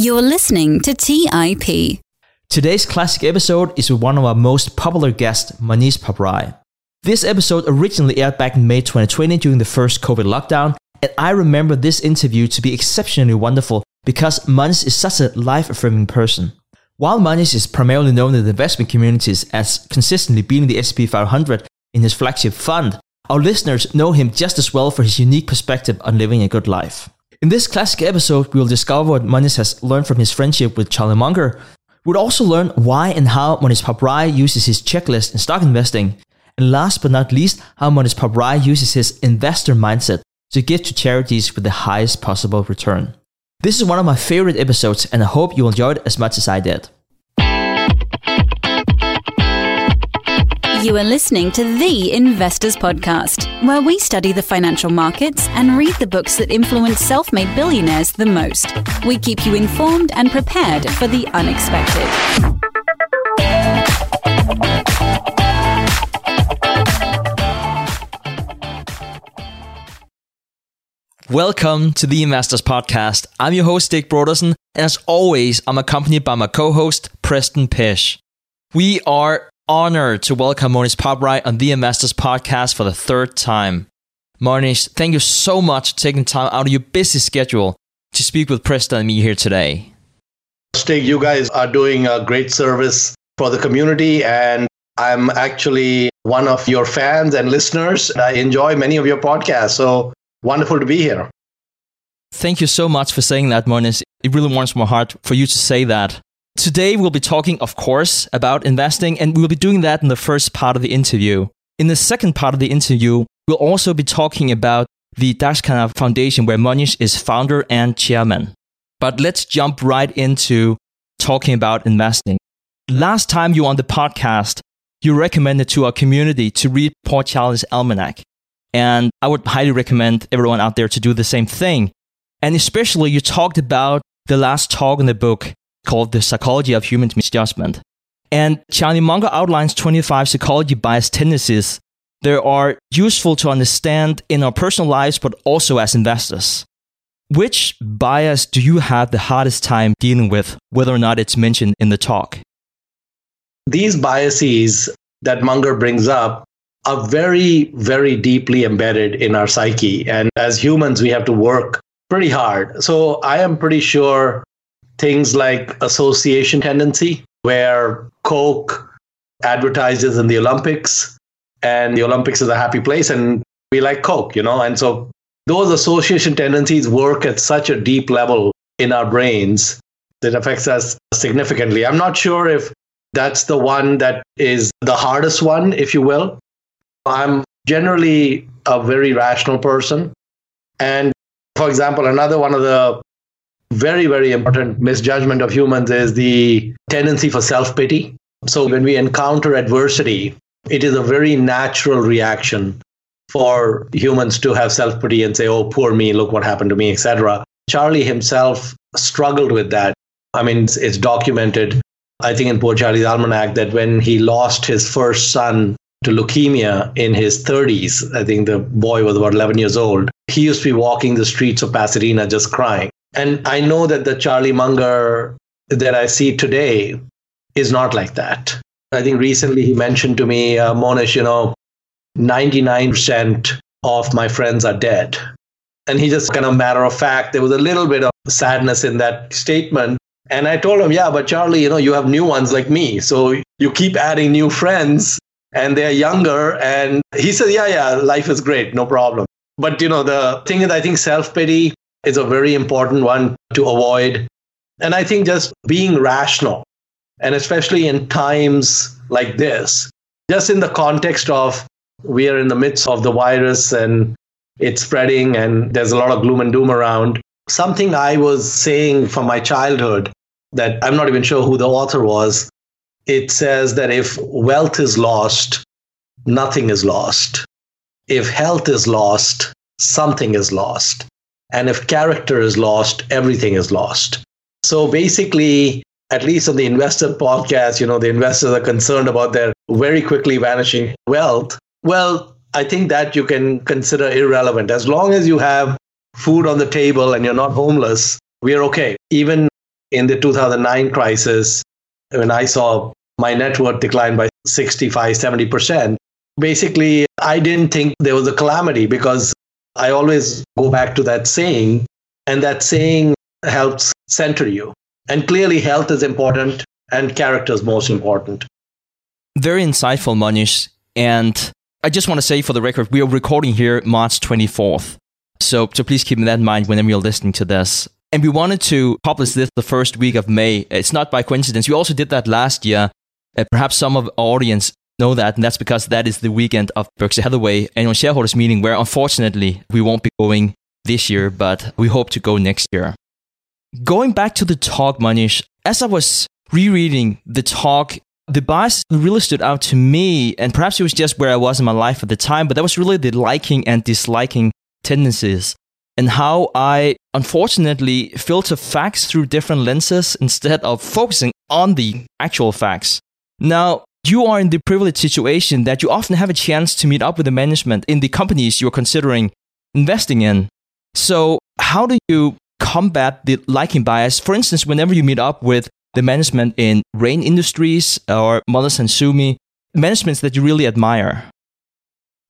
You're listening to TIP. Today's classic episode is with one of our most popular guests, Mohnish Pabrai. This episode originally aired back in May 2020 during the first COVID lockdown, and I remember this interview to be exceptionally wonderful because Mohnish is such a life affirming person. While Mohnish is primarily known in the investment communities as consistently beating the S&P 500 in his flagship fund, our listeners know him just as well for his unique perspective on living a good life. In this classic episode, we will discover what Mohnish has learned from his friendship with Charlie Munger. We'll also learn why and how Mohnish Pabrai uses his checklist in stock investing. And last but not least, how Mohnish Pabrai uses his investor mindset to give to charities with the highest possible return. This is one of my favorite episodes, and I hope you enjoyed it as much as I did. You are listening to The Investors Podcast, where we study the financial markets and read the books that influence self made billionaires the most. We keep you informed and prepared for the unexpected. Welcome to the Investors Podcast. I'm your host, Stig Brodersen, and as always, I'm accompanied by my co host, Preston Pysh. We are honored to welcome Mohnish Pabrai on the Investors Podcast for the third time. Mohnish, thank you so much for taking time out of your busy schedule to speak with Preston and me here today. Stig, you guys are doing a great service for the community, and I'm actually one of your fans and listeners. I enjoy many of your podcasts, so wonderful to be here. Thank you so much for saying that, Mohnish. It really warms my heart for you to say that. Today, we'll be talking, of course, about investing, and we'll be doing that in the first part of the interview. In the second part of the interview, we'll also be talking about the Dakshana Foundation, where Mohnish is founder and chairman. But let's jump right into talking about investing. Last time you were on the podcast, you recommended to our community to read Poor Charlie's Almanac. And I would highly recommend everyone out there to do the same thing. And especially, you talked about the last talk in the book called The Psychology of Human Misjudgment. And Charlie Munger outlines 25 psychology bias tendencies that are useful to understand in our personal lives, but also as investors. Which bias do you have the hardest time dealing with, whether or not it's mentioned in the talk? These biases that Munger brings up are very, very deeply embedded in our psyche. And as humans, we have to work pretty hard. So I am pretty sure things like association tendency, where Coke advertises in the Olympics and the Olympics is a happy place and we like Coke, you know? And so those association tendencies work at such a deep level in our brains that affects us significantly. I'm not sure if that's the one that is the hardest one, if you will. I'm generally a very rational person. And for example, another one of the very, very important misjudgment of humans is the tendency for self pity. So when we encounter adversity, it is a very natural reaction for humans to have self pity and say, oh, poor me, look what happened to me, etc. Charlie himself struggled with that. I mean, it's, it's documented, I think, in Poor Charlie's Almanac that when he lost his first son to leukemia in his 30s, I think the boy was about 11 years old, he used to be walking the streets of Pasadena just crying. And I know that the Charlie Munger that I see today is not like that. I think recently he mentioned to me, uh, Mohnish, you know, 99% of my friends are dead. And he just kind of matter of fact, there was a little bit of sadness in that statement. And I told him, yeah, but Charlie, you know, you have new ones like me. So you keep adding new friends and they're younger. And he said, yeah, yeah, life is great, no problem. But, you know, the thing is, I think self pity is a very important one to avoid. And I think just being rational, and especially in times like this, just in the context of we are in the midst of the virus and it's spreading and there's a lot of gloom and doom around. Something I was saying from my childhood that I'm not even sure who the author was. It says that if wealth is lost, nothing is lost. If health is lost, something is lost. And if character is lost, everything is lost. So basically, at least on the investor podcast, you know, the investors are concerned about their very quickly vanishing wealth. Well, I think that you can consider irrelevant. As long as you have food on the table and you're not homeless, we're okay. Even in the 2009 crisis, when I saw my net worth decline by 65, 70%, basically, I didn't think there was a calamity because I always go back to that saying, and that saying helps center you. And clearly, health is important and character is most important. Very insightful, Mohnish. And I just want to say for the record, we are recording here March 24th. So, so please keep that in mind whenever you're listening to this. And we wanted to publish this the first week of May. It's not by coincidence. We also did that last year. Uh, perhaps some of our audience know that, and that's because that is the weekend of Berkshire Hathaway annual shareholders meeting, where unfortunately we won't be going this year, but we hope to go next year. Going back to the talk, Mohnish, as I was rereading the talk, the bias really stood out to me, and perhaps it was just where I was in my life at the time, but that was really the liking and disliking tendencies and how I unfortunately filter facts through different lenses instead of focusing on the actual facts. Now, you are in the privileged situation that you often have a chance to meet up with the management in the companies you're considering investing in. So, how do you combat the liking bias? For instance, whenever you meet up with the management in Rain Industries or Motherson Sumi, managements that you really admire?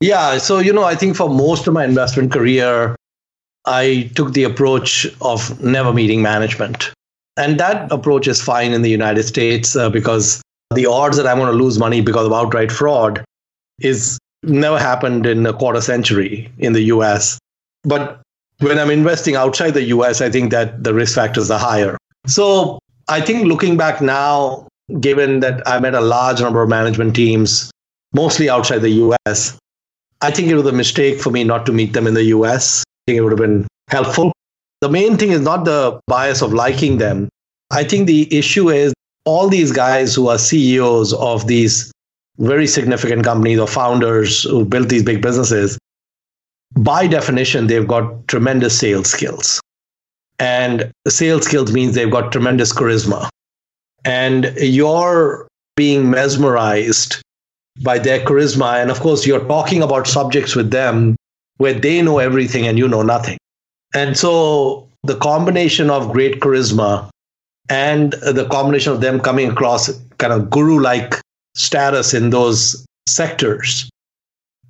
Yeah, so you know, I think for most of my investment career, I took the approach of never meeting management. And that approach is fine in the United States uh, because the odds that I'm going to lose money because of outright fraud is never happened in a quarter century in the US. But when I'm investing outside the US, I think that the risk factors are higher. So I think looking back now, given that I met a large number of management teams, mostly outside the US, I think it was a mistake for me not to meet them in the US. I think it would have been helpful. The main thing is not the bias of liking them. I think the issue is all these guys who are CEOs of these very significant companies or founders who built these big businesses, by definition, they've got tremendous sales skills. And sales skills means they've got tremendous charisma. And you're being mesmerized by their charisma. And of course, you're talking about subjects with them where they know everything and you know nothing. And so the combination of great charisma and the combination of them coming across kind of guru like status in those sectors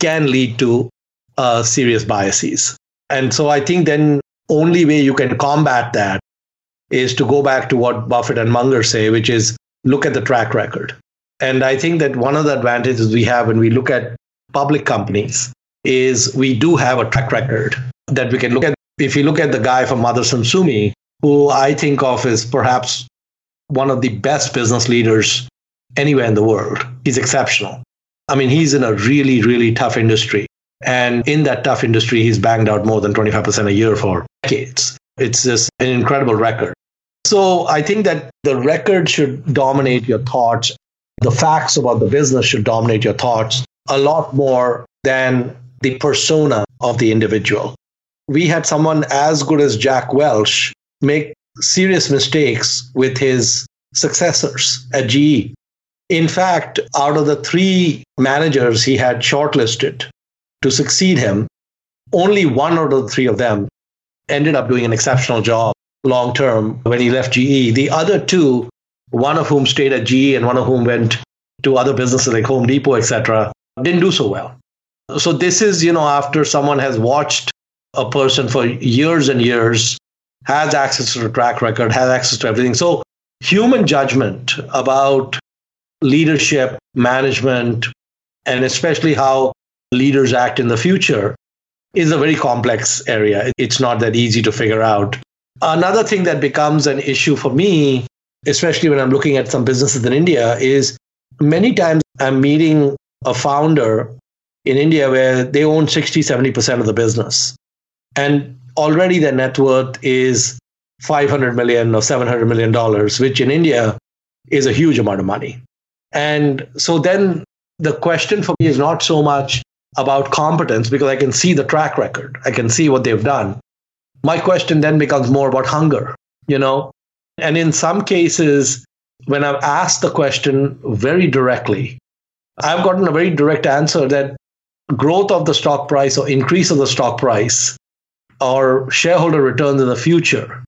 can lead to uh, serious biases. And so I think then only way you can combat that is to go back to what Buffett and Munger say, which is look at the track record. And I think that one of the advantages we have when we look at public companies is we do have a track record that we can look at. If you look at the guy from Motherson Sumi, who I think of as perhaps one of the best business leaders anywhere in the world, he's exceptional. I mean, he's in a really, really tough industry. And in that tough industry, he's banged out more than 25% a year for decades. It's just an incredible record. So I think that the record should dominate your thoughts. The facts about the business should dominate your thoughts a lot more than the persona of the individual. We had someone as good as Jack Welch make serious mistakes with his successors at GE. In fact, out of the three managers he had shortlisted to succeed him, only one out of the three of them ended up doing an exceptional job long term when he left GE. The other two, one of whom stayed at GE and one of whom went to other businesses like Home Depot, etc., didn't do so well. So this is, you know, after someone has watched a person for years and years, has access to the track record, has access to everything. So human judgment about leadership, management, and especially how leaders act in the future is a very complex area. It's not that easy to figure out. Another thing that becomes an issue for me, especially when I'm looking at some businesses in India, is many times I'm meeting a founder in India where they own 60, 70% of the business. And already their net worth is 500 million or 700 million dollars, which in India is a huge amount of money. And so then the question for me is not so much about competence because I can see the track record, I can see what they've done. My question then becomes more about hunger, you know? And in some cases, when I've asked the question very directly, I've gotten a very direct answer that growth of the stock price or increase of the stock price or shareholder returns in the future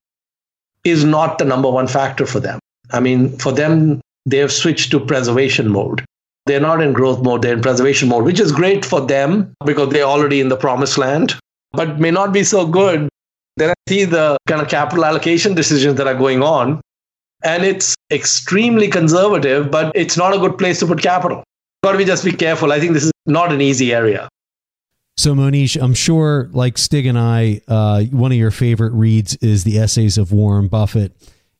is not the number one factor for them. I mean, for them, they have switched to preservation mode. They're not in growth mode, they're in preservation mode, which is great for them because they're already in the promised land, but may not be so good. Then I see the kind of capital allocation decisions that are going on. And it's extremely conservative, but it's not a good place to put capital. Got to be just be careful. I think this is not an easy area. So, Mohnish, I'm sure, like Stig and I, uh, one of your favorite reads is the essays of Warren Buffett.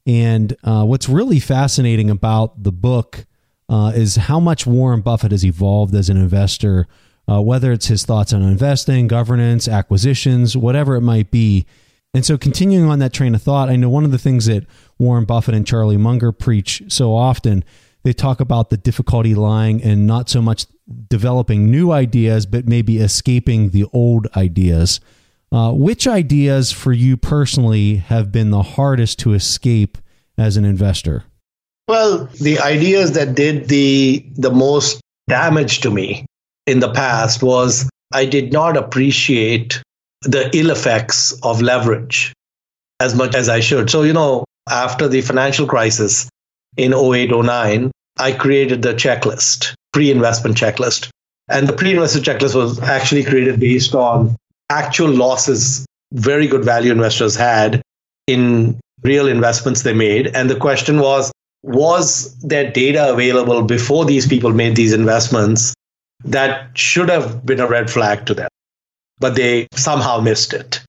And uh, what's really fascinating about the book uh, is how much Warren Buffett has evolved as an investor, uh, whether it's his thoughts on investing, governance, acquisitions, whatever it might be. And so, continuing on that train of thought, I know one of the things that Warren Buffett and Charlie Munger preach so often, they talk about the difficulty lying and not so much developing new ideas, but maybe escaping the old ideas. Uh, which ideas for you personally have been the hardest to escape as an investor? Well, the ideas that did the the most damage to me in the past was I did not appreciate the ill effects of leverage as much as I should. So, you know, after the financial crisis in 08 09, I created the checklist, pre investment checklist. And the pre investment checklist was actually created based on actual losses very good value investors had in real investments they made. And the question was was there data available before these people made these investments that should have been a red flag to them, but they somehow missed it?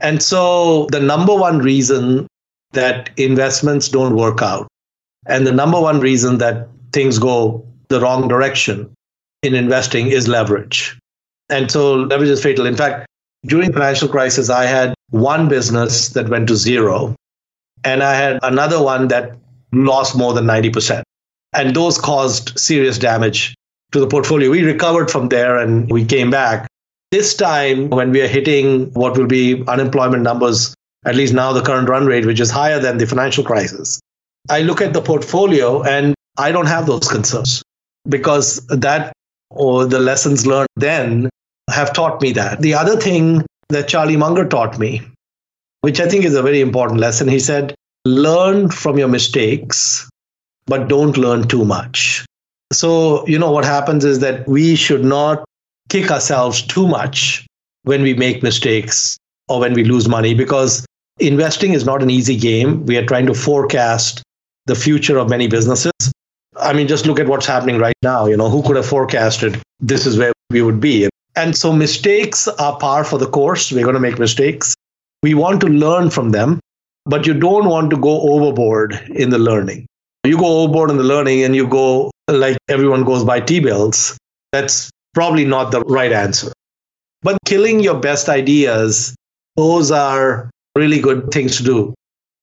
And so the number one reason that investments don't work out, and the number one reason that things go the wrong direction in investing is leverage. And so leverage is fatal. In fact, during financial crisis, I had one business that went to zero, and I had another one that lost more than 90%. And those caused serious damage to the portfolio. We recovered from there and we came back. This time, when we are hitting what will be unemployment numbers, at least now the current run rate, which is higher than the financial crisis, I look at the portfolio and I don't have those concerns because that or the lessons learned then have taught me that. The other thing that Charlie Munger taught me, which I think is a very important lesson, he said, learn from your mistakes, but don't learn too much. So, you know, what happens is that we should not kick ourselves too much when we make mistakes or when we lose money because investing is not an easy game. We are trying to forecast the future of many businesses. I mean, just look at what's happening right now. You know, who could have forecasted this is where we would be? And so mistakes are par for the course. We're going to make mistakes. We want to learn from them, but you don't want to go overboard in the learning. You go overboard in the learning and you go like everyone goes by T bills. That's probably not the right answer. But killing your best ideas, those are really good things to do.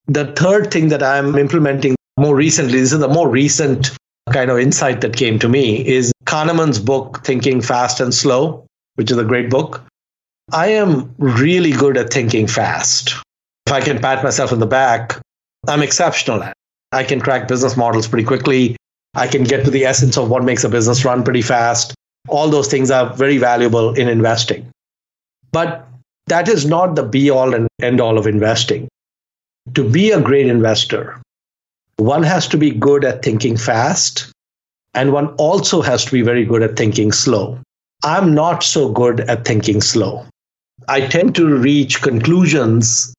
The third thing that I'm implementing more recently, this is the more recent kind of insight that came to me, is Kahneman's book, Thinking Fast and Slow which is a great book. I am really good at thinking fast. If I can pat myself in the back, I'm exceptional at. I can crack business models pretty quickly. I can get to the essence of what makes a business run pretty fast. All those things are very valuable in investing. But that is not the be all and end all of investing. To be a great investor, one has to be good at thinking fast, and one also has to be very good at thinking slow. I'm not so good at thinking slow. I tend to reach conclusions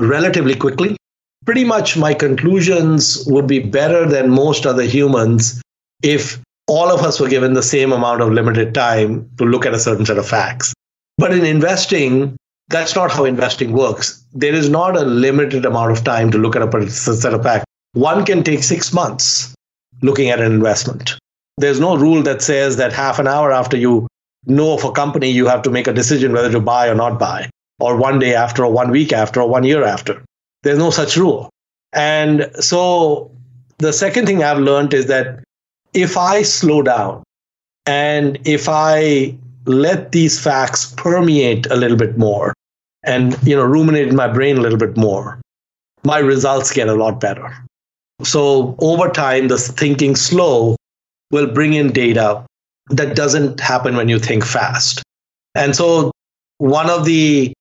relatively quickly. Pretty much my conclusions would be better than most other humans if all of us were given the same amount of limited time to look at a certain set of facts. But in investing, that's not how investing works. There is not a limited amount of time to look at a set of facts. One can take six months looking at an investment. There's no rule that says that half an hour after you know of a company, you have to make a decision whether to buy or not buy, or one day after, or one week after, or one year after. There's no such rule. And so the second thing I've learned is that if I slow down and if I let these facts permeate a little bit more and you know ruminate in my brain a little bit more, my results get a lot better. So over time, the thinking slow will bring in data that doesn't happen when you think fast. And so, one of the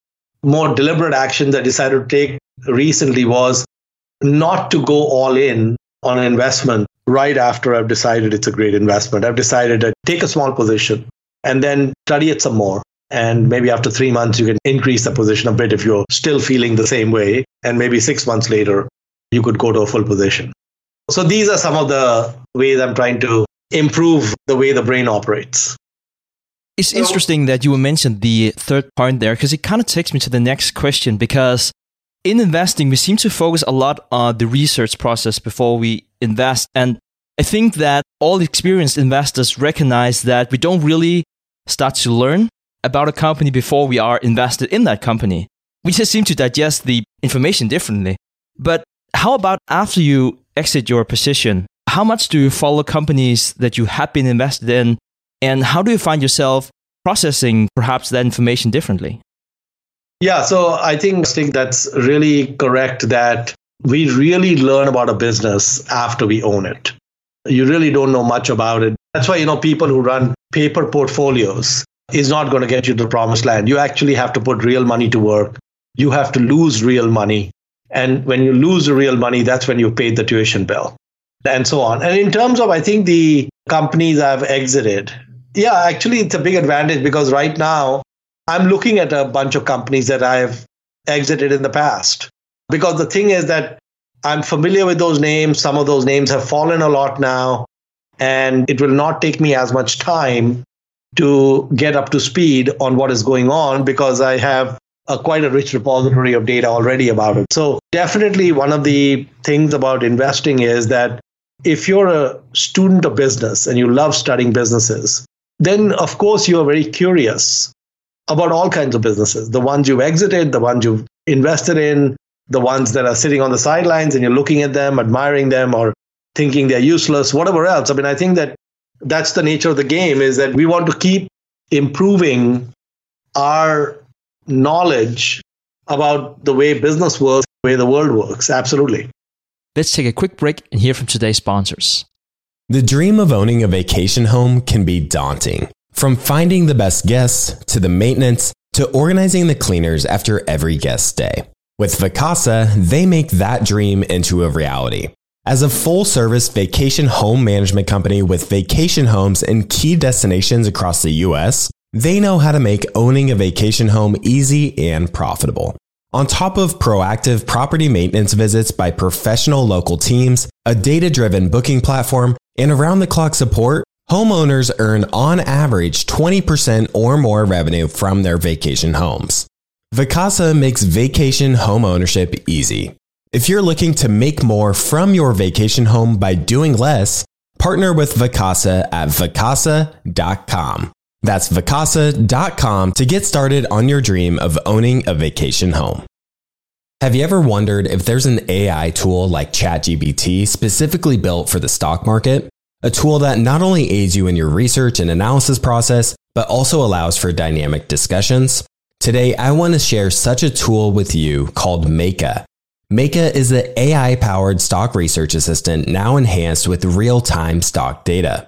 more deliberate actions I decided to take recently was not to go all in on an investment right after I've decided it's a great investment. I've decided to take a small position and then study it some more. And maybe after three months, you can increase the position a bit if you're still feeling the same way. And maybe six months later, you could go to a full position. So these are some of the ways I'm trying to improve the way the brain operates. It's interesting that you mentioned the third point there because it kind of takes me to the next question because in investing, we seem to focus a lot on the research process before we invest. And I think that all experienced investors recognize that we don't really start to learn about a company before we are invested in that company. We just seem to digest the information differently. But how about after you exit your position? How much do you follow companies that you have been invested in? And how do you find yourself processing perhaps that information differently? Yeah, so I think that's really correct that we really learn about a business after we own it. You really don't know much about it. That's why, you know, people who run paper portfolios is not going to get you to the promised land. You actually have to put real money to work. You have to lose real money. And when you lose the real money, that's when you paid the tuition bill and so on. And in terms of, I think the companies I've exited, yeah, actually, it's a big advantage because right now I'm looking at a bunch of companies that I've exited in the past. Because the thing is that I'm familiar with those names. Some of those names have fallen a lot now. And it will not take me as much time to get up to speed on what is going on because I have a, quite a rich repository of data already about it. So, definitely, one of the things about investing is that if you're a student of business and you love studying businesses, then of course you are very curious about all kinds of businesses the ones you've exited, the ones you've invested in, the ones that are sitting on the sidelines and you're looking at them, admiring them, or thinking they're useless, whatever else. I mean, I think that that's the nature of the game is that we want to keep improving our knowledge about the way business works, the way the world works. Absolutely. Let's take a quick break and hear from today's sponsors. The dream of owning a vacation home can be daunting. From finding the best guests to the maintenance to organizing the cleaners after every guest stay. With Vacasa, they make that dream into a reality. As a full service vacation home management company with vacation homes in key destinations across the US, they know how to make owning a vacation home easy and profitable. On top of proactive property maintenance visits by professional local teams, a data driven booking platform, and around the clock support, homeowners earn on average 20% or more revenue from their vacation homes. Vacasa makes vacation home ownership easy. If you're looking to make more from your vacation home by doing less, partner with Vacasa at vacasa.com. That's vacasa.com to get started on your dream of owning a vacation home. Have you ever wondered if there's an AI tool like ChatGPT specifically built for the stock market? A tool that not only aids you in your research and analysis process, but also allows for dynamic discussions? Today, I want to share such a tool with you called Meyka. Meyka is the AI powered stock research assistant now enhanced with real time stock data.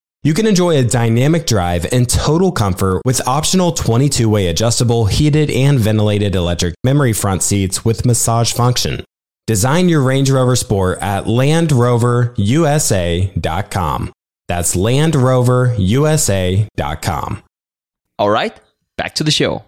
You can enjoy a dynamic drive and total comfort with optional 22 way adjustable, heated, and ventilated electric memory front seats with massage function. Design your Range Rover Sport at LandRoverUSA.com. That's LandRoverUSA.com. All right, back to the show.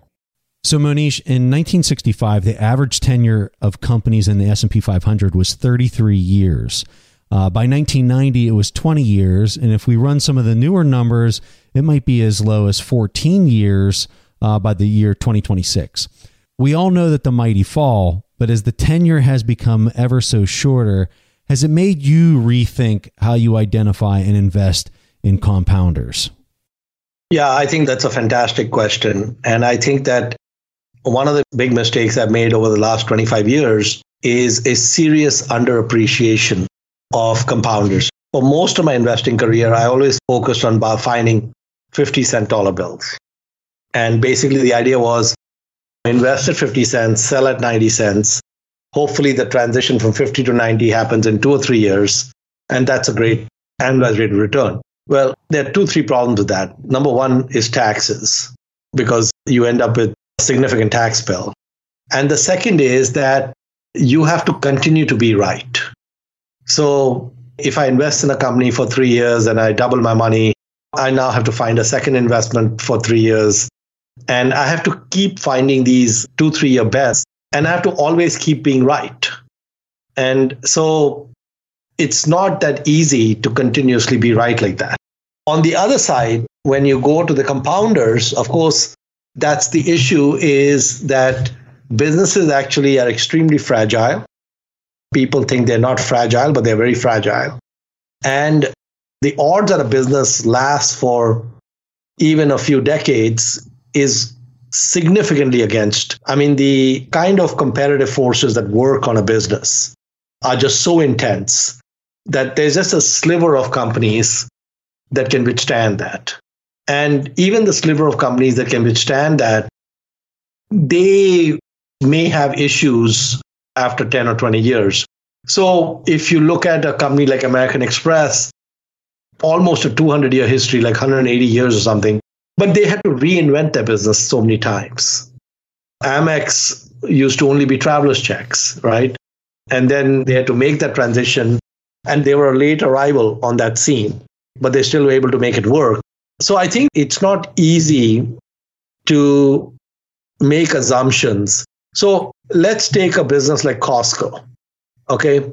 So Mohnish, in 1965, the average tenure of companies in the S&P 500 was 33 years. Uh, by 1990, it was 20 years, and if we run some of the newer numbers, it might be as low as 14 years uh, by the year 2026. We all know that the mighty fall, but as the tenure has become ever so shorter, has it made you rethink how you identify and invest in compounders? Yeah, I think that's a fantastic question. And I think that one of the big mistakes I've made over the last 25 years is a serious underappreciation of compounders. For most of my investing career, I always focused on finding 50 cent dollar bills. And basically, the idea was invest at 50 cents, sell at 90 cents. Hopefully, the transition from 50 to 90 happens in two or three years. And that's a great annualized rate of return. Well, there are two, three problems with that. Number one is taxes, because you end up with a significant tax bill. And the second is that you have to continue to be right. So if I invest in a company for three years and I double my money, I now have to find a second investment for three years. And I have to keep finding these two, three year bets. And I have to always keep being right. And so it's not that easy to continuously be right like that. On the other side, when you go to the compounders, of course, that's the issue is that businesses actually are extremely fragile people think they're not fragile, but they're very fragile. And the odds that a business lasts for even a few decades is significantly against. I mean, the kind of competitive forces that work on a business are just so intense that there's just a sliver of companies that can withstand that. And even the sliver of companies that can withstand that, they may have issues after 10 or 20 years. So if you look at a company like American Express, almost a 200 year history, like 180 years or something, but they had to reinvent their business so many times. Amex used to only be traveler's checks, right? And then they had to make that transition, and they were a late arrival on that scene, but they still were able to make it work. So I think it's not easy to make assumptions. So let's take a business like Costco. Okay.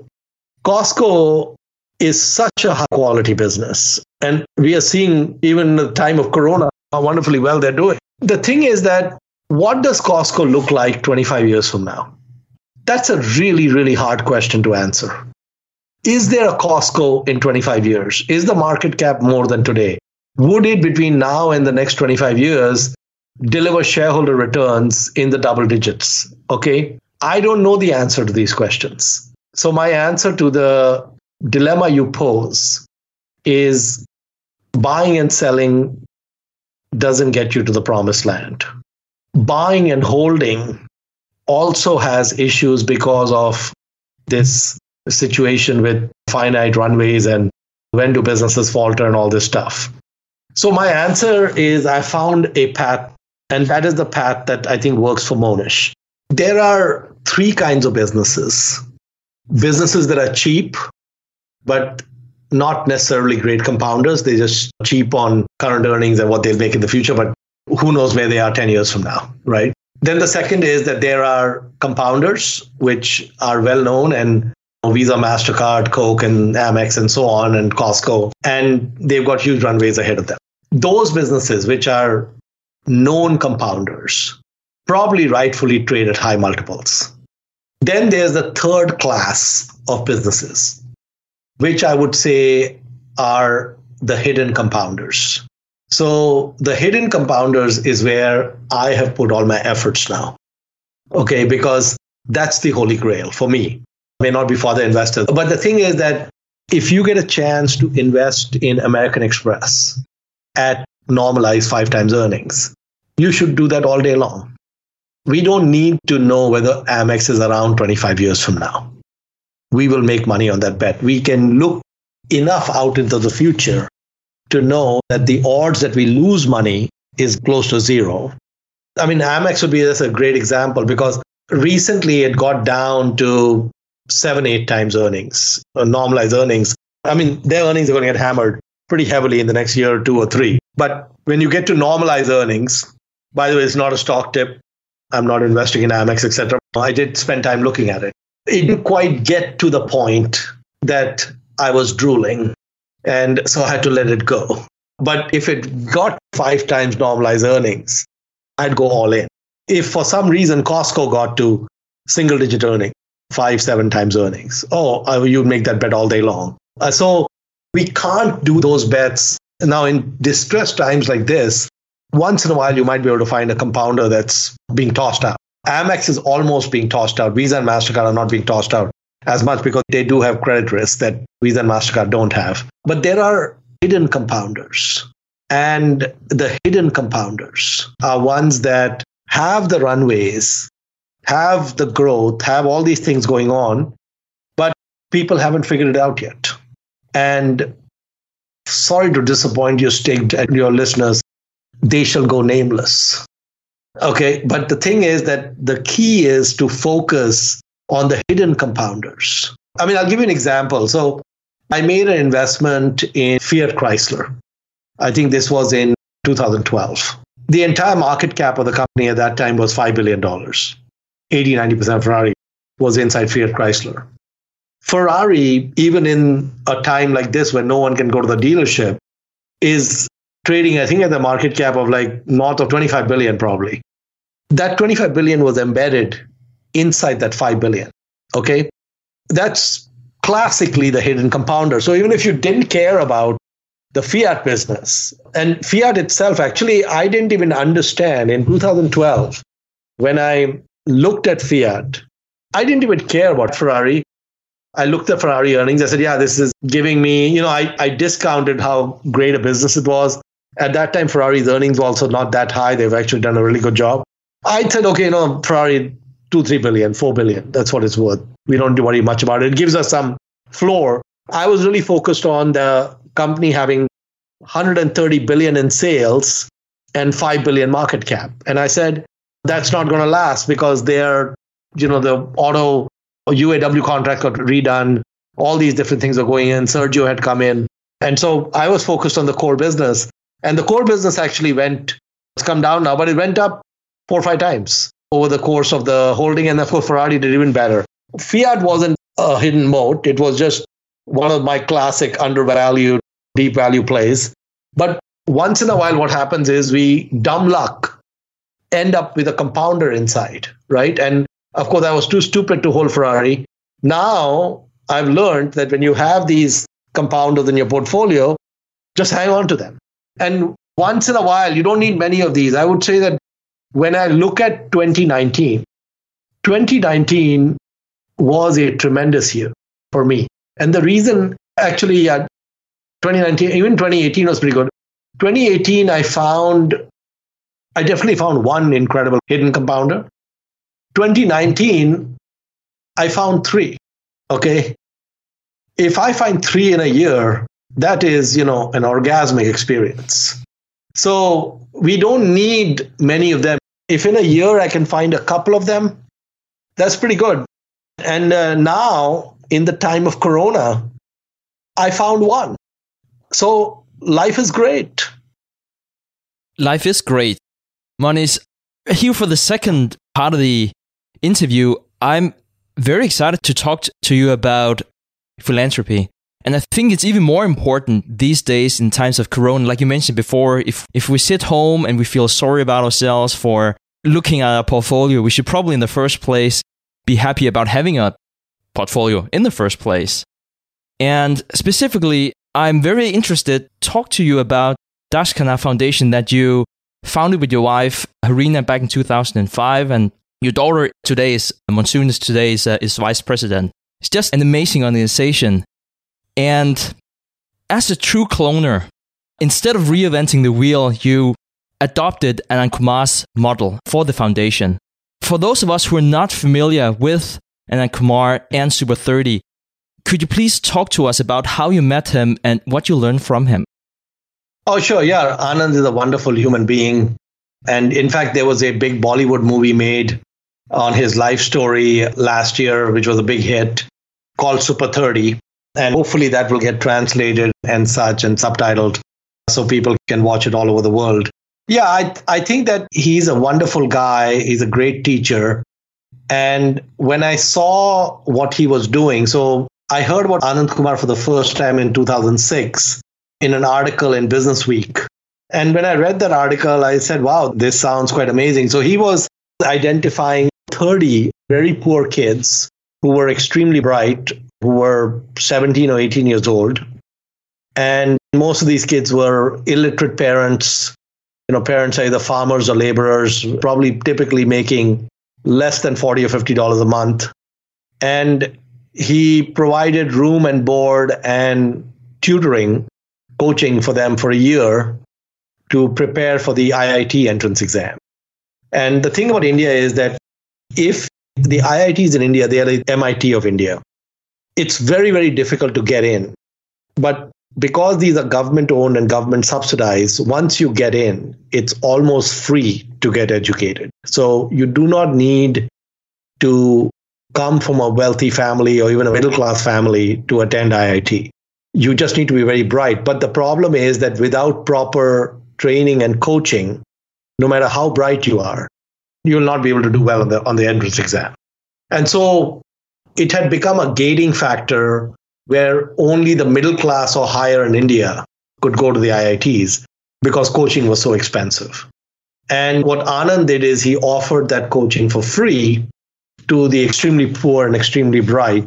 Costco is such a high quality business. And we are seeing, even in the time of Corona, how wonderfully well they're doing. The thing is that what does Costco look like 25 years from now? That's a really, really hard question to answer. Is there a Costco in 25 years? Is the market cap more than today? Would it, between now and the next 25 years, deliver shareholder returns in the double digits? Okay. I don't know the answer to these questions. So, my answer to the dilemma you pose is buying and selling doesn't get you to the promised land. Buying and holding also has issues because of this situation with finite runways and when do businesses falter and all this stuff. So, my answer is I found a path, and that is the path that I think works for Mohnish. There are three kinds of businesses businesses that are cheap, but not necessarily great compounders. They're just cheap on current earnings and what they'll make in the future, but who knows where they are 10 years from now, right? Then the second is that there are compounders, which are well known and Visa, MasterCard, Coke, and Amex, and so on, and Costco, and they've got huge runways ahead of them. Those businesses, which are known compounders, probably rightfully trade at high multiples. Then there's the third class of businesses, which I would say are the hidden compounders. So the hidden compounders is where I have put all my efforts now. Okay, because that's the holy grail for me. May not be for the investors. But the thing is that if you get a chance to invest in American Express at normalized five times earnings, you should do that all day long we don't need to know whether Amex is around 25 years from now. We will make money on that bet. We can look enough out into the future to know that the odds that we lose money is close to zero. I mean, Amex would be just a great example because recently it got down to seven, eight times earnings, uh, normalized earnings. I mean, their earnings are going to get hammered pretty heavily in the next year two or three. But when you get to normalized earnings, by the way, it's not a stock tip. I'm not investing in Amex, etc. I did spend time looking at it. It didn't quite get to the point that I was drooling. And so I had to let it go. But if it got five times normalized earnings, I'd go all in. If for some reason Costco got to single digit earnings, five, seven times earnings, oh, you'd make that bet all day long. Uh, so we can't do those bets. Now, in distressed times like this, once in a while, you might be able to find a compounder that's being tossed out. Amex is almost being tossed out. Visa and MasterCard are not being tossed out as much because they do have credit risk that Visa and MasterCard don't have. But there are hidden compounders. And the hidden compounders are ones that have the runways, have the growth, have all these things going on, but people haven't figured it out yet. And sorry to disappoint you, Stig, and your listeners, they shall go nameless. Okay, but the thing is that the key is to focus on the hidden compounders. I mean, I'll give you an example. So I made an investment in Fiat Chrysler. I think this was in 2012. The entire market cap of the company at that time was $5 billion. 80, 90% of Ferrari was inside Fiat Chrysler. Ferrari, even in a time like this when no one can go to the dealership, is trading, I think, at the market cap of like north of 25 billion, probably. That 25 billion was embedded inside that 5 billion. Okay. That's classically the hidden compounder. So even if you didn't care about the fiat business and fiat itself, actually, I didn't even understand in 2012 when I looked at fiat, I didn't even care about Ferrari. I looked at Ferrari earnings. I said, yeah, this is giving me, you know, I, I discounted how great a business it was. At that time, Ferrari's earnings were also not that high. They've actually done a really good job. I said, okay, you know, Ferrari, two, three billion, four billion. That's what it's worth. We don't worry much about it. It gives us some floor. I was really focused on the company having 130 billion in sales and 5 billion market cap. And I said, that's not going to last because they're, you know, the auto UAW contract got redone. All these different things are going in. Sergio had come in. And so I was focused on the core business. And the core business actually went, it's come down now, but it went up four or five times over the course of the holding. And of course, Ferrari did even better. Fiat wasn't a hidden moat, it was just one of my classic undervalued deep value plays. But once in a while, what happens is we dumb luck end up with a compounder inside, right? And of course, I was too stupid to hold Ferrari. Now I've learned that when you have these compounders in your portfolio, just hang on to them. And once in a while, you don't need many of these. I would say that when I look at 2019, 2019 was a tremendous year for me. And the reason actually, uh, 2019, even 2018 was pretty good. 2018, I found, I definitely found one incredible hidden compounder. 2019, I found three. Okay. If I find three in a year, that is, you know, an orgasmic experience. So we don't need many of them. If in a year I can find a couple of them, that's pretty good. And uh, now, in the time of Corona, I found one. So life is great. Life is great. Mohnish, here for the second part of the interview, I'm very excited to talk to you about philanthropy. And I think it's even more important these days in times of corona. Like you mentioned before, if, if we sit home and we feel sorry about ourselves for looking at our portfolio, we should probably in the first place be happy about having a portfolio in the first place. And specifically, I'm very interested to talk to you about Dakshana Foundation that you founded with your wife, Harina, back in 2005. And your daughter today is, Monsoon is today uh, is vice president. It's just an amazing organization. And as a true cloner, instead of reinventing the wheel, you adopted Anand Kumar's model for the foundation. For those of us who are not familiar with Anand Kumar and Super 30, could you please talk to us about how you met him and what you learned from him? Oh, sure. Yeah. Anand is a wonderful human being. And in fact, there was a big Bollywood movie made on his life story last year, which was a big hit called Super 30. And hopefully that will get translated and such and subtitled so people can watch it all over the world. Yeah, I, I think that he's a wonderful guy. He's a great teacher. And when I saw what he was doing, so I heard about Anand Kumar for the first time in 2006 in an article in Business Week. And when I read that article, I said, wow, this sounds quite amazing. So he was identifying 30 very poor kids who were extremely bright, who were 17 or 18 years old. And most of these kids were illiterate parents, you know, parents either farmers or laborers, probably typically making less than 40 or 50 dollars a month. And he provided room and board and tutoring, coaching for them for a year to prepare for the IIT entrance exam. And the thing about India is that if the IITs in India, they are the MIT of India, it's very, very difficult to get in. But because these are government owned and government subsidized, once you get in, it's almost free to get educated. So you do not need to come from a wealthy family or even a middle class family to attend IIT. You just need to be very bright. But the problem is that without proper training and coaching, no matter how bright you are, you will not be able to do well on the, on the entrance exam. And so it had become a gating factor where only the middle class or higher in India could go to the IITs because coaching was so expensive. And what Anand did is he offered that coaching for free to the extremely poor and extremely bright.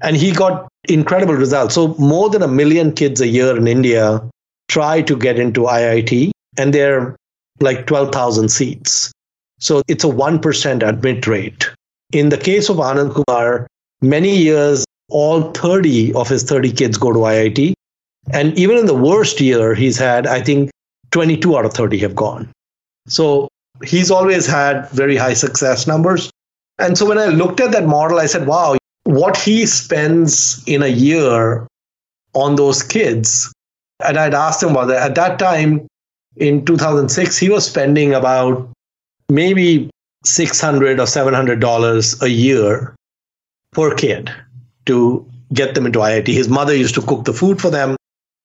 And he got incredible results. So, more than a million kids a year in India try to get into IIT, and they're like 12,000 seats. So, it's a 1% admit rate. In the case of Anand Kumar, many years all 30 of his 30 kids go to IIT. And even in the worst year he's had, I think 22 out of 30 have gone. So he's always had very high success numbers. And so when I looked at that model, I said, wow, what he spends in a year on those kids. And I'd asked him about that. At that time, in 2006, he was spending about maybe 600 or 700 dollars a year per kid to get them into IIT. His mother used to cook the food for them,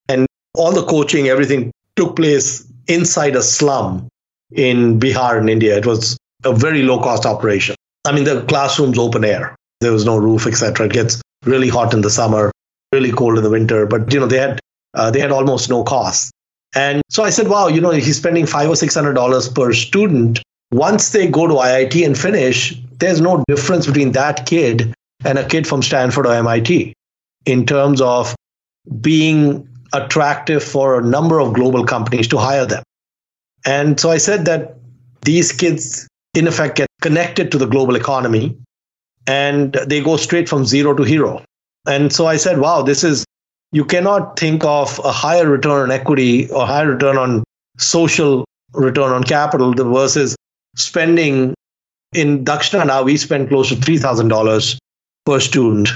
and all the coaching, everything took place inside a slum in Bihar in India. It was a very low cost operation. I mean, the classroom's open air. There was no roof, etc. It gets really hot in the summer, really cold in the winter. But you know, they had uh, they had almost no cost. And so I said, wow, you know, he's spending five or six hundred dollars per student. Once they go to IIT and finish, there's no difference between that kid and a kid from Stanford or MIT in terms of being attractive for a number of global companies to hire them. And so I said that these kids, in effect, get connected to the global economy and they go straight from zero to hero. And so I said, wow, this is, you cannot think of a higher return on equity or higher return on social return on capital versus spending in Dakshana now, we spend close to $3,000 per student.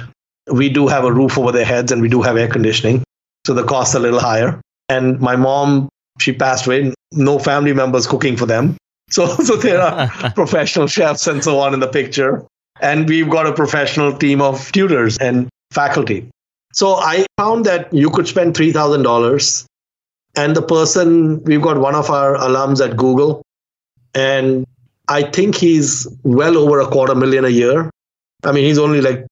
We do have a roof over their heads and we do have air conditioning. So the costs are a little higher. And my mom, she passed away, no family members cooking for them. So, so there are professional chefs and so on in the picture. And we've got a professional team of tutors and faculty. So I found that you could spend $3,000 and the person, we've got one of our alums at Google, and I think he's well over a quarter million a year. I mean, he's only like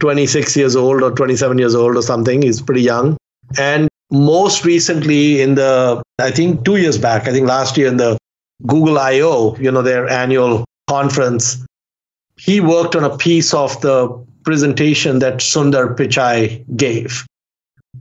26 years old or 27 years old or something. He's pretty young. And most recently, in the, I think two years back, I think last year in the Google I/O, you know, their annual conference, he worked on a piece of the presentation that Sundar Pichai gave,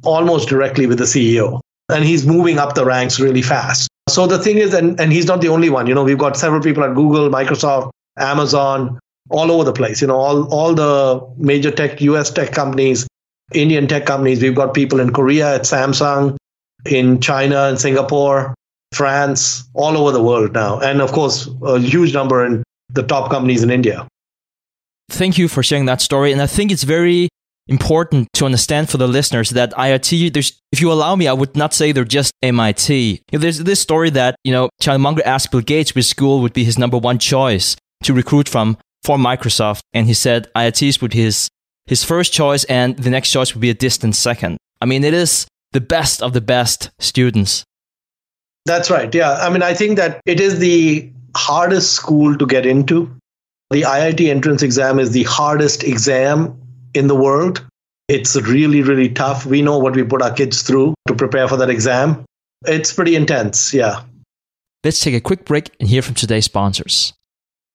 almost directly with the CEO. And he's moving up the ranks really fast. So the thing is, and, and he's not the only one. You know, we've got several people at Google, Microsoft, Amazon, all over the place. You know, all all the major tech, U.S. tech companies, Indian tech companies. We've got people in Korea at Samsung, in China and Singapore, France, all over the world now, and of course, a huge number in the top companies in India. Thank you for sharing that story, and I think it's very important to understand for the listeners that IIT, there's, if you allow me, I would not say they're just MIT. There's this story that, you know, Charlie Munger asked Bill Gates which school would be his number one choice to recruit from for Microsoft. And he said IITs would be his, his first choice and the next choice would be a distant second. I mean, it is the best of the best students. That's right. Yeah. I mean, I think that it is the hardest school to get into. The IIT entrance exam is the hardest exam in the world. It's really, really tough. We know what we put our kids through to prepare for that exam. It's pretty intense. Yeah. Let's take a quick break and hear from today's sponsors.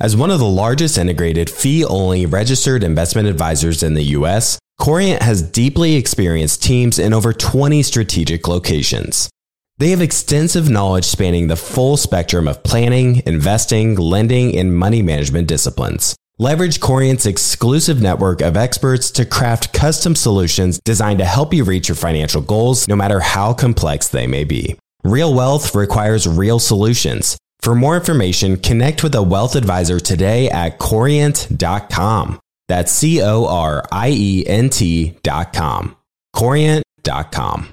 As one of the largest integrated fee only registered investment advisors in the US, Corient has deeply experienced teams in over 20 strategic locations. They have extensive knowledge spanning the full spectrum of planning, investing, lending, and money management disciplines. Leverage Corient's exclusive network of experts to craft custom solutions designed to help you reach your financial goals, no matter how complex they may be. Real wealth requires real solutions. For more information, connect with a wealth advisor today at corient.com. That's C O R I E N T.com. Corient.com.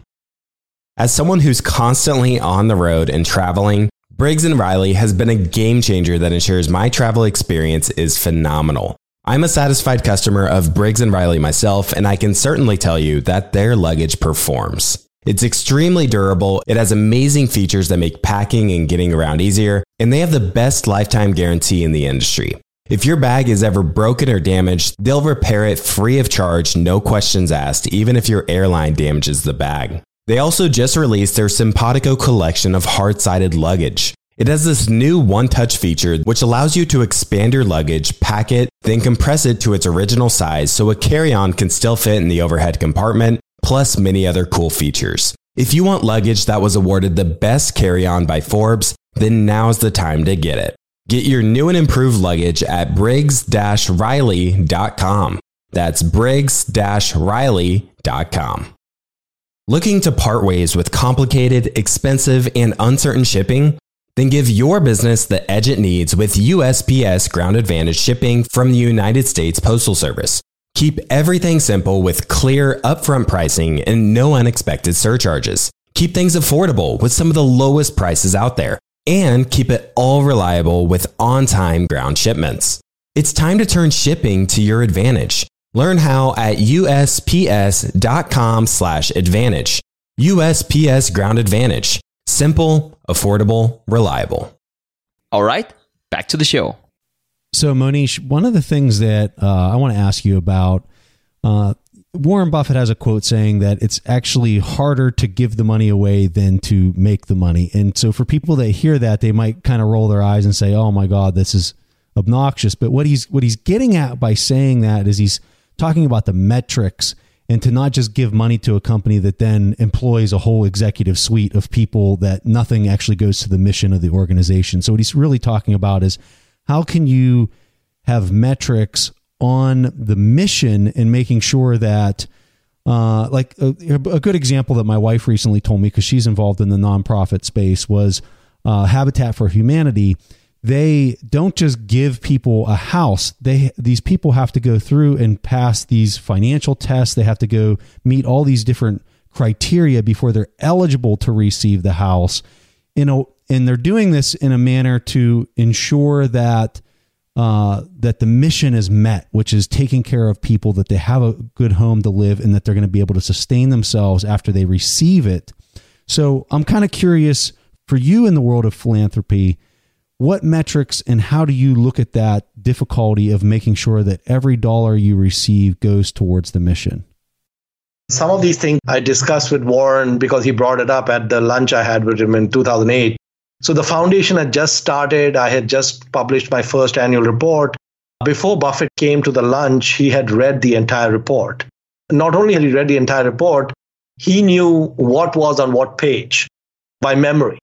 As someone who's constantly on the road and traveling, Briggs & Riley has been a game changer that ensures my travel experience is phenomenal. I'm a satisfied customer of Briggs & Riley myself, and I can certainly tell you that their luggage performs. It's extremely durable, it has amazing features that make packing and getting around easier, and they have the best lifetime guarantee in the industry. If your bag is ever broken or damaged, they'll repair it free of charge, no questions asked, even if your airline damages the bag. They also just released their Simpatico collection of hard sided luggage. It has this new one touch feature which allows you to expand your luggage, pack it, then compress it to its original size so a carry on can still fit in the overhead compartment, plus many other cool features. If you want luggage that was awarded the best carry on by Forbes, then now's the time to get it. Get your new and improved luggage at briggs riley.com. That's briggs riley.com. Looking to part ways with complicated, expensive, and uncertain shipping? Then give your business the edge it needs with USPS Ground Advantage shipping from the United States Postal Service. Keep everything simple with clear, upfront pricing and no unexpected surcharges. Keep things affordable with some of the lowest prices out there. And keep it all reliable with on time ground shipments. It's time to turn shipping to your advantage. Learn how at usps.com slash advantage. USPS Ground Advantage. Simple, affordable, reliable. All right, back to the show. So, Mohnish, one of the things that uh, I want to ask you about uh, Warren Buffett has a quote saying that it's actually harder to give the money away than to make the money. And so, for people that hear that, they might kind of roll their eyes and say, "Oh my God, this is obnoxious." But what he's what he's getting at by saying that is he's talking about the metrics and to not just give money to a company that then employs a whole executive suite of people that nothing actually goes to the mission of the organization. So what he's really talking about is how can you have metrics on the mission and making sure that uh, like a, a, good example that my wife recently told me because she's involved in the nonprofit space was uh, Habitat for Humanity. They don't just give people a house. They these people have to go through and pass these financial tests. They have to go meet all these different criteria before they're eligible to receive the house you know and they're doing this in a manner to ensure that uh, that the mission is met, which is taking care of people, that they have a good home to live, and that they're going to be able to sustain themselves after they receive it. So I'm kind of curious for you in the world of philanthropy what metrics and how do you look at that difficulty of making sure that every dollar you receive goes towards the mission? Some of these things I discussed with Warren because he brought it up at the lunch I had with him in 2008. So the foundation had just started. I had just published my first annual report. Before Buffett came to the lunch, he had read the entire report. Not only had he read the entire report, he knew what was on what page by memory.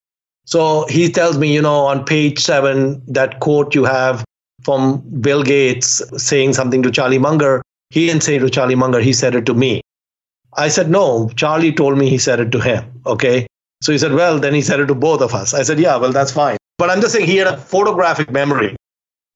So he tells me, you know, on page seven, that quote you have from Bill Gates saying something to Charlie Munger, he didn't say to Charlie Munger, he said it to me. I said, no, Charlie told me he said it to him. Okay. So he said, well, then he said it to both of us. I said, yeah, well, that's fine. But I'm just saying he had a photographic memory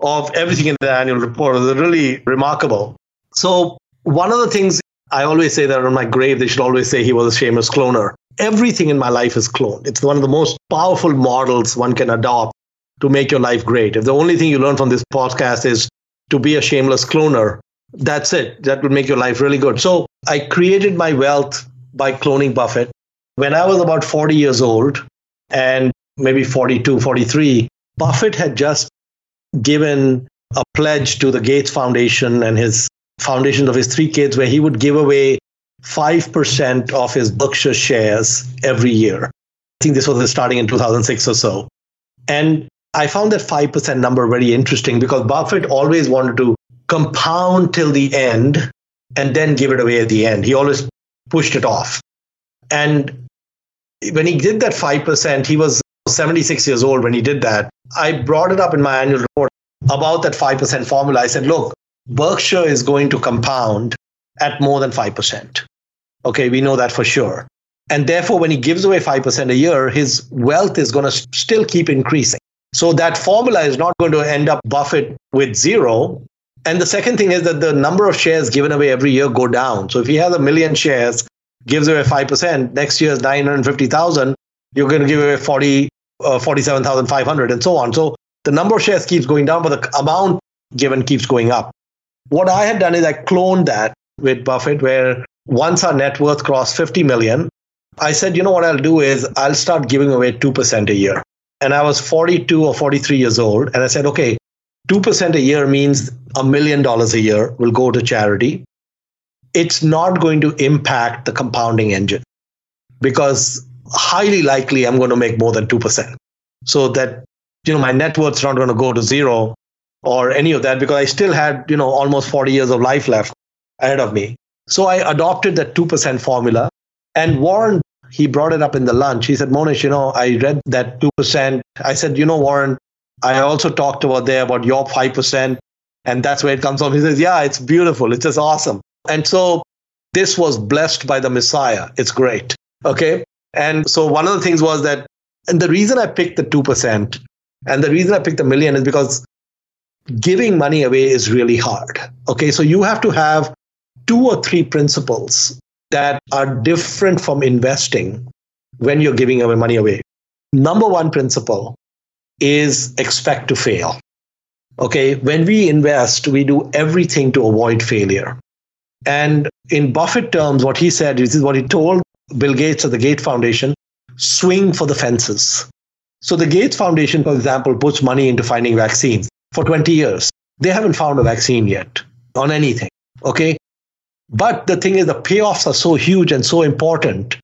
of everything in the annual report. It was really remarkable. So one of the things I always say that on my grave, they should always say he was a shameless cloner. Everything in my life is cloned. It's one of the most powerful models one can adopt to make your life great. If the only thing you learn from this podcast is to be a shameless cloner, that's it. That would make your life really good. So I created my wealth by cloning Buffett. When I was about 40 years old and maybe 42, 43, Buffett had just given a pledge to the Gates Foundation and his foundations of his three kids where he would give away 5% of his Berkshire shares every year. I think this was starting in 2006 or so. And I found that 5% number very interesting because Buffett always wanted to compound till the end and then give it away at the end. He always pushed it off. And when he did that 5%, he was 76 years old when he did that. I brought it up in my annual report about that 5% formula. I said, look, Berkshire is going to compound at more than 5%. Okay, we know that for sure. And therefore, when he gives away 5% a year, his wealth is going to still keep increasing. So that formula is not going to end up Buffett with zero. And the second thing is that the number of shares given away every year go down. So if he has a million shares, gives away 5%, next year is 950,000, you're going to give away 40, uh, 47,500 and so on. So the number of shares keeps going down, but the amount given keeps going up. What I had done is I cloned that with Buffett, where once our net worth crossed 50 million, I said, you know what I'll do is I'll start giving away 2% a year. And I was 42 or 43 years old. And I said, okay, 2% a year means a million dollars a year will go to charity. It's not going to impact the compounding engine because highly likely I'm going to make more than 2%. So that, you know, my net worth's not going to go to zero or any of that because I still had, you know, almost 40 years of life left ahead of me. So I adopted that 2% formula. And Warren, he brought it up in the lunch. He said, Mohnish, you know, I read that 2%. I said, you know, Warren, I also talked about there about your 5%. And that's where it comes from. He says, yeah, it's beautiful. It's just awesome. And so this was blessed by the Messiah. It's great. Okay. And so one of the things was that, and the reason I picked the 2% and the reason I picked the million is because giving money away is really hard. Okay. So you have to have two or three principles that are different from investing when you're giving away money away. Number one principle is expect to fail. Okay, when we invest, we do everything to avoid failure. And in Buffett terms, what he said is, is what he told Bill Gates of the Gates Foundation swing for the fences. So the Gates Foundation, for example, puts money into finding vaccines for 20 years. They haven't found a vaccine yet on anything. Okay. But the thing is, the payoffs are so huge and so important.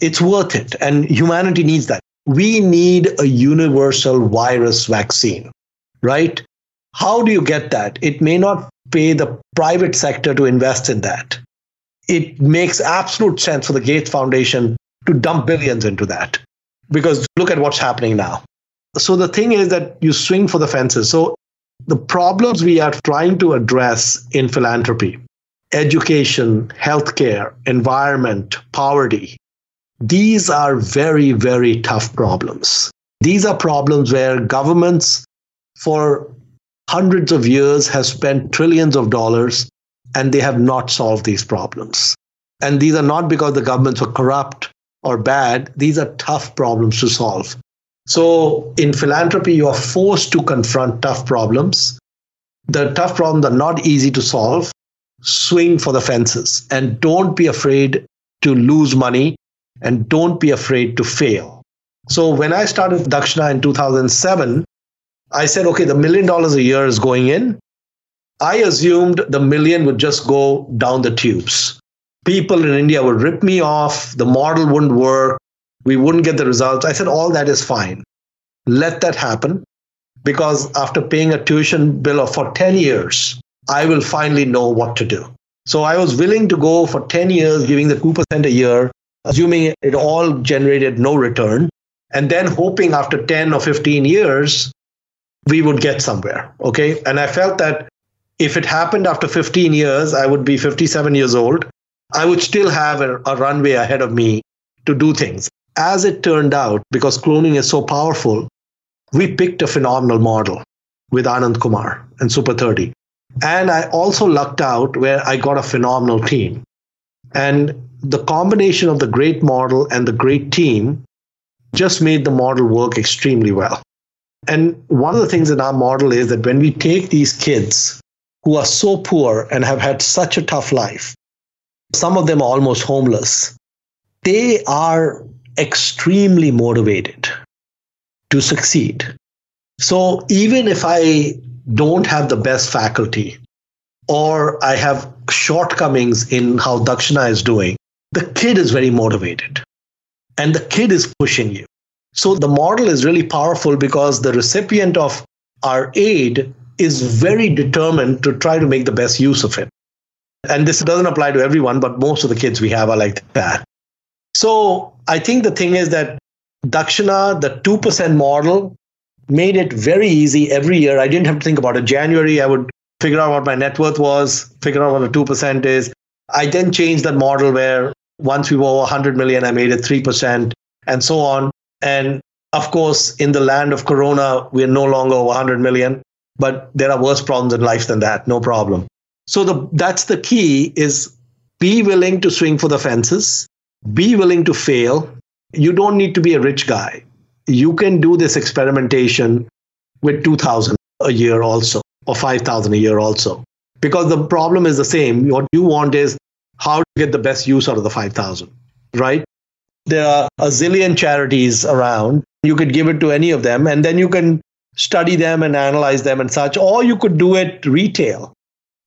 It's worth it. And humanity needs that. We need a universal virus vaccine, right? How do you get that? It may not pay the private sector to invest in that. It makes absolute sense for the Gates Foundation to dump billions into that because look at what's happening now. So the thing is that you swing for the fences. So the problems we are trying to address in philanthropy education, healthcare, environment, poverty. These are very, very tough problems. These are problems where governments for hundreds of years have spent trillions of dollars and they have not solved these problems. And these are not because the governments were corrupt or bad, these are tough problems to solve. So in philanthropy, you are forced to confront tough problems. The tough problems are not easy to solve, swing for the fences and don't be afraid to lose money and don't be afraid to fail. So when I started Dakshana in 2007, I said, okay, the million dollars a year is going in. I assumed the million would just go down the tubes. People in India would rip me off. The model wouldn't work. We wouldn't get the results. I said, all that is fine. Let that happen because after paying a tuition bill for 10 years, I will finally know what to do. So I was willing to go for 10 years, giving the 2% a year, assuming it all generated no return. and then hoping after 10 or 15 years, we would get somewhere. Okay. And I felt that if it happened after 15 years, I would be 57 years old. I would still have a, a runway ahead of me to do things. As it turned out, because cloning is so powerful, we picked a phenomenal model with Anand Kumar and Super 30. And I also lucked out where I got a phenomenal team. And the combination of the great model and the great team just made the model work extremely well. And one of the things in our model is that when we take these kids who are so poor and have had such a tough life, some of them are almost homeless, they are extremely motivated to succeed. So even if I don't have the best faculty or I have shortcomings in how Dakshana is doing, the kid is very motivated and the kid is pushing you. So the model is really powerful because the recipient of our aid is very determined to try to make the best use of it. And this doesn't apply to everyone, but most of the kids we have are like that. So I think the thing is that Dakshana, the 2% model, made it very easy every year. I didn't have to think about it. January, I would figure out what my net worth was, figure out what the 2% is. I then changed that model where once we were over 100 million, I made it 3% and so on. And of course, in the land of Corona, we're no longer over 100 million, but there are worse problems in life than that, no problem. So the, that's the key is be willing to swing for the fences, be willing to fail. You don't need to be a rich guy. You can do this experimentation with 2000 a year also or 5000 a year also because the problem is the same what you want is how to get the best use out of the 5000 right there are a zillion charities around. You could give it to any of them and then you can study them and analyze them and such. Or you could do it retail.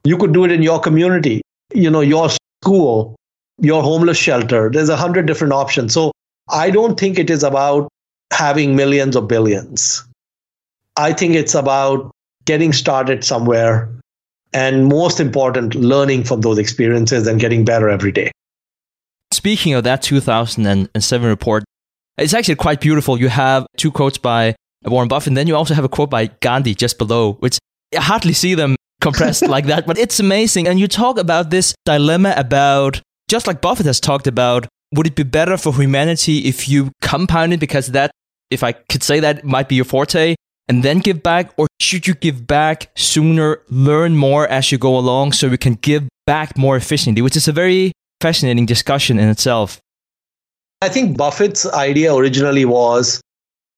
You could do it in your community you know your school your homeless shelter. There's a hundred different options. So i don't think it is about having millions or billions. I think it's about getting started somewhere and most important learning from those experiences and getting better every day speaking of that 2007 report it's actually quite beautiful you have two quotes by warren buffett and then you also have a quote by gandhi just below which i hardly see them compressed like that but it's amazing and you talk about this dilemma about just like buffett has talked about would it be better for humanity if you compound it because that if i could say that might be your forte and then give back? Or should you give back sooner, learn more as you go along so we can give back more efficiently, which is a very fascinating discussion in itself? I think Buffett's idea originally was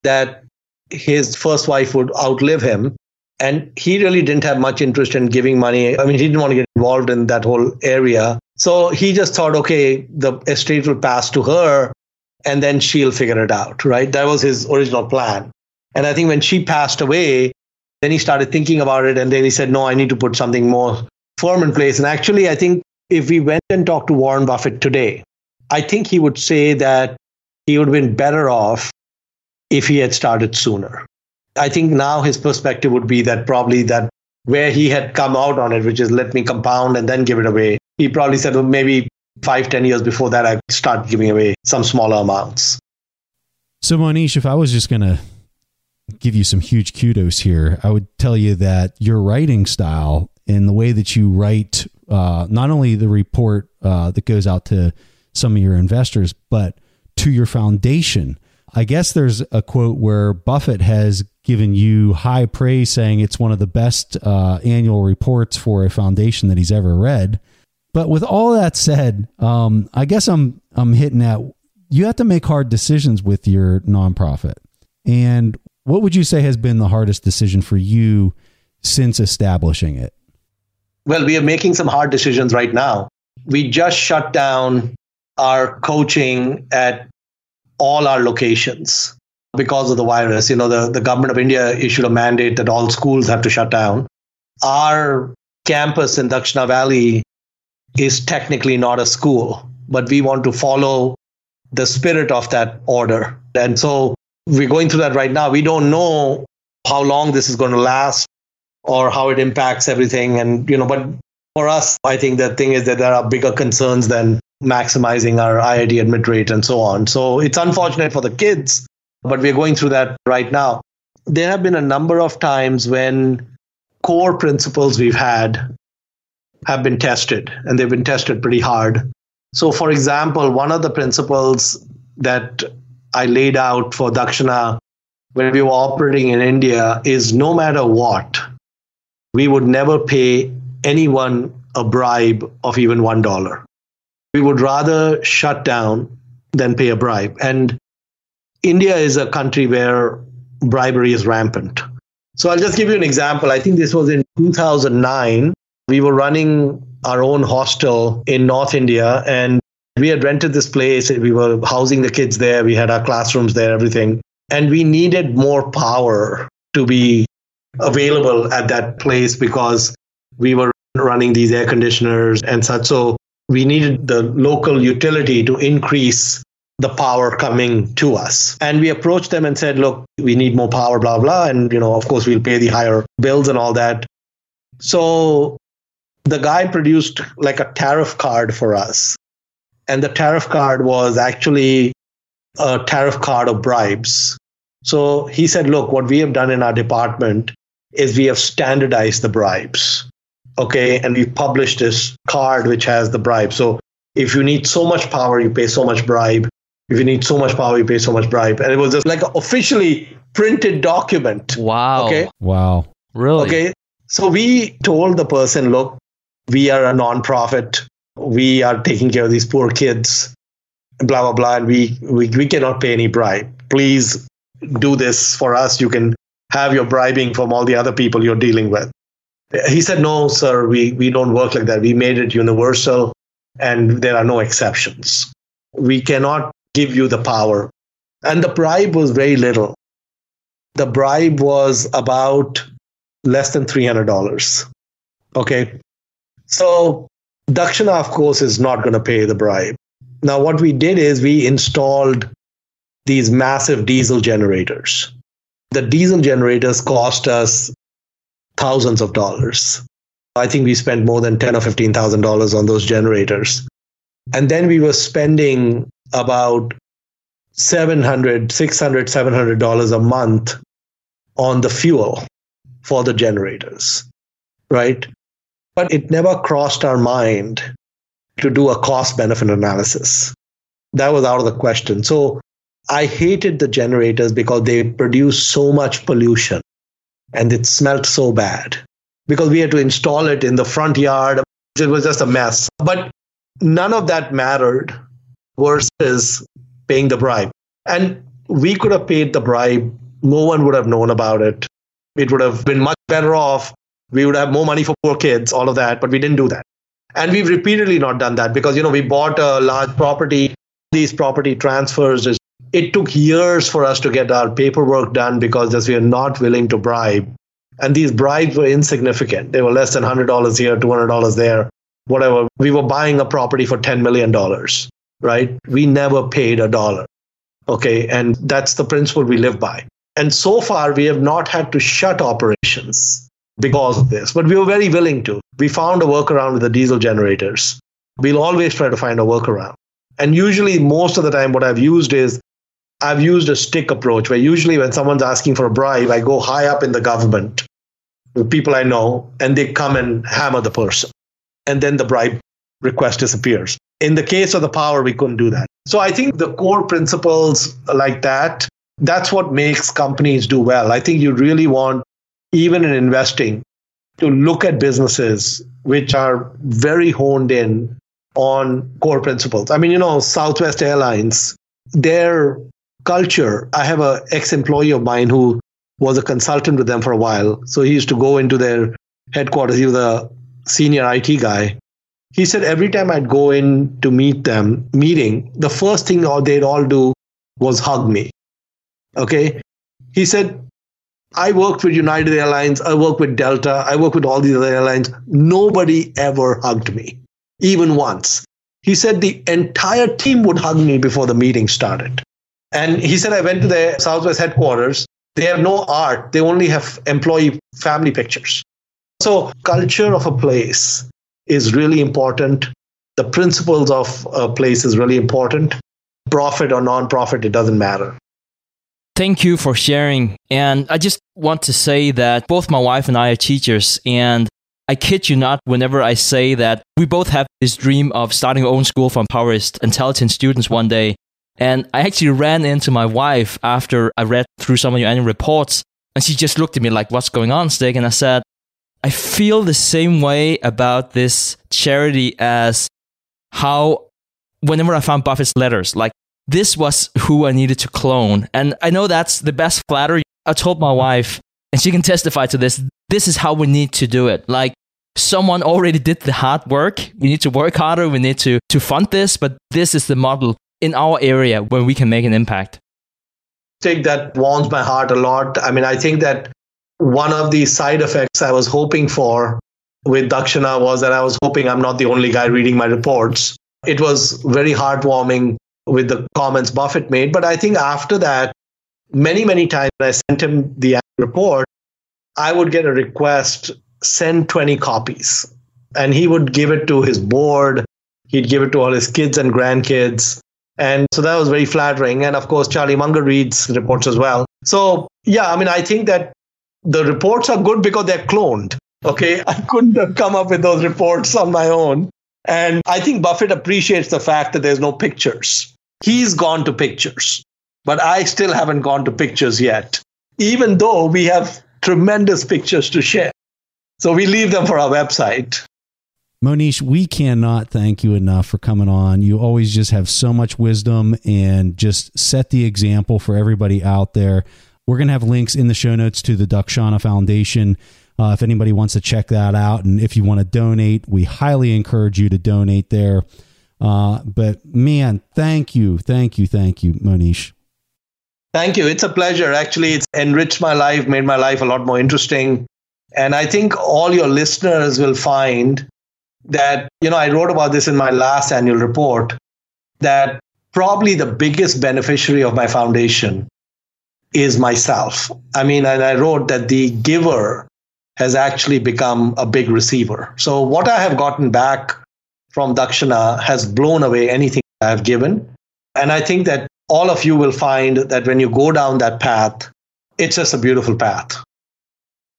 that his first wife would outlive him. And he really didn't have much interest in giving money. I mean, he didn't want to get involved in that whole area. So he just thought, okay, the estate will pass to her and then she'll figure it out, right? That was his original plan. And I think when she passed away, then he started thinking about it. And then he said, no, I need to put something more firm in place. And actually, I think if we went and talked to Warren Buffett today, I think he would say that he would have been better off if he had started sooner. I think now his perspective would be that probably that where he had come out on it, which is let me compound and then give it away, he probably said, well, maybe five, ten years before that, I start giving away some smaller amounts. So, Mohnish, if I was just going to give you some huge kudos here. I would tell you that your writing style and the way that you write, uh, not only the report uh, that goes out to some of your investors, but to your foundation. I guess there's a quote where Buffett has given you high praise, saying it's one of the best uh, annual reports for a foundation that he's ever read. But with all that said, um, I guess I'm I'm hitting at you have to make hard decisions with your nonprofit. And what would you say has been the hardest decision for you since establishing it? Well, we are making some hard decisions right now. We just shut down our coaching at all our locations because of the virus. You know, the, the government of India issued a mandate that all schools have to shut down. Our campus in Dakshana Valley is technically not a school, but we want to follow the spirit of that order. And so we're going through that right now. We don't know how long this is going to last or how it impacts everything. And, you know, but for us, I think the thing is that there are bigger concerns than maximizing our IIT admit rate and so on. So it's unfortunate for the kids but we're going through that right now. There have been a number of times when core principles we've had have been tested, and they've been tested pretty hard. So, for example, one of the principles that I laid out for Dakshana when we were operating in India is no matter what, we would never pay anyone a bribe of even $1. We would rather shut down than pay a bribe. And India is a country where bribery is rampant. So I'll just give you an example. I think this was in 2009. We were running our own hostel in North India and we had rented this place. We were housing the kids there. We had our classrooms there, everything. And we needed more power to be available at that place because we were running these air conditioners and such. So we needed the local utility to increase the power coming to us. And we approached them and said, look, we need more power, blah, blah. And, you know, of course, we'll pay the higher bills and all that. So the guy produced like a tariff card for us. And the tariff card was actually a tariff card of bribes. So he said, look, what we have done in our department is we have standardized the bribes. Okay. And we've published this card which has the bribe. So if you need so much power, you pay so much bribe. If you need so much power, you pay so much bribe. And it was just like an officially printed document. Wow. Okay. Wow. Really? Okay. So we told the person, look, we are a nonprofit. We are taking care of these poor kids, blah, blah, blah. And we, we, we cannot pay any bribe. Please do this for us. You can have your bribing from all the other people you're dealing with. He said, no, sir, we, we don't work like that. We made it universal and there are no exceptions. We cannot give you the power. And the bribe was very little. The bribe was about less than $300. Okay. So Dakshana, of course, is not going to pay the bribe. Now, what we did is we installed these massive diesel generators. The diesel generators cost us thousands of dollars. I think we spent more than ten or fifteen thousand dollars on those generators. And then we were spending about 700 600 700 dollars a month on the fuel for the generators right but it never crossed our mind to do a cost benefit analysis that was out of the question so i hated the generators because they produced so much pollution and it smelled so bad because we had to install it in the front yard it was just a mess but none of that mattered versus paying the bribe. And we could have paid the bribe. No one would have known about it. It would have been much better off. We would have more money for poor kids, all of that, but we didn't do that. And we've repeatedly not done that because, you know, we bought a large property. These property transfers, it took years for us to get our paperwork done because we are not willing to bribe. And these bribes were insignificant. They were less than $100 here, $200 there, whatever. We were buying a property for $10 million right? We never paid a dollar. Okay. And that's the principle we live by. And so far, we have not had to shut operations because of this, but we were very willing to. We found a workaround with the diesel generators. We'll always try to find a workaround. And usually, most of the time, what I've used is I've used a stick approach where usually when someone's asking for a bribe, I go high up in the government with people I know, and they come and hammer the person. And then the bribe request disappears. In the case of the power, we couldn't do that. So I think the core principles like that, that's what makes companies do well. I think you really want, even in investing, to look at businesses which are very honed in on core principles. I mean, you know, Southwest Airlines, their culture, I have an ex employee of mine who was a consultant with them for a while. So he used to go into their headquarters. He was a senior IT guy he said every time I'd go in to meet them, meeting, the first thing they'd all do was hug me. Okay. He said, I worked with United Airlines, I worked with Delta, I worked with all these other airlines. Nobody ever hugged me, even once. He said the entire team would hug me before the meeting started. And he said, I went to the Southwest headquarters. They have no art, they only have employee family pictures. So, culture of a place is really important. The principles of a place is really important. Profit or non-profit, it doesn't matter. Thank you for sharing. And I just want to say that both my wife and I are teachers. And I kid you not, whenever I say that we both have this dream of starting our own school for empowerist, intelligent students one day. And I actually ran into my wife after I read through some of your annual reports. And she just looked at me like, What's going on, Stig? And I said, I feel the same way about this charity as how whenever I found Buffett's letters, like this was who I needed to clone. And I know that's the best flattery. I told my wife, and she can testify to this, this is how we need to do it. Like someone already did the hard work. We need to work harder. We need to, to fund this, but this is the model in our area where we can make an impact. Take that warms my heart a lot. I mean, I think that one of the side effects I was hoping for with Dakshana was that I was hoping I'm not the only guy reading my reports. It was very heartwarming with the comments Buffett made. But I think after that, many, many times I sent him the report, I would get a request send 20 copies. And he would give it to his board, he'd give it to all his kids and grandkids. And so that was very flattering. And of course, Charlie Munger reads reports as well. So, yeah, I mean, I think that the reports are good because they're cloned. Okay. I couldn't have come up with those reports on my own. And I think Buffett appreciates the fact that there's no pictures. He's gone to pictures, but I still haven't gone to pictures yet, even though we have tremendous pictures to share. So we leave them for our website. Mohnish, we cannot thank you enough for coming on. You always just have so much wisdom and just set the example for everybody out there. We're going to have links in the show notes to the Dakshana Foundation. Uh, if anybody wants to check that out, and if you want to donate, we highly encourage you to donate there. Uh, but man, thank you, thank you, thank you, Mohnish. Thank you. It's a pleasure. Actually, it's enriched my life, made my life a lot more interesting. And I think all your listeners will find that, you know, I wrote about this in my last annual report that probably the biggest beneficiary of my foundation is myself. I mean, and I wrote that the giver has actually become a big receiver. So what I have gotten back from Dakshana has blown away anything I have given. And I think that all of you will find that when you go down that path, it's just a beautiful path.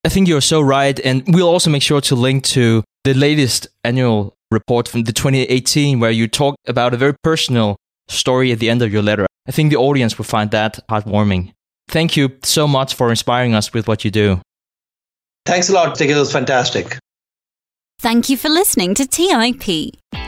I think you're so right. And we'll also make sure to link to the latest annual report from the 2018, where you talk about a very personal story at the end of your letter. I think the audience will find that heartwarming. Thank you so much for inspiring us with what you do. Thanks a lot, It was fantastic. Thank you for listening to TIP.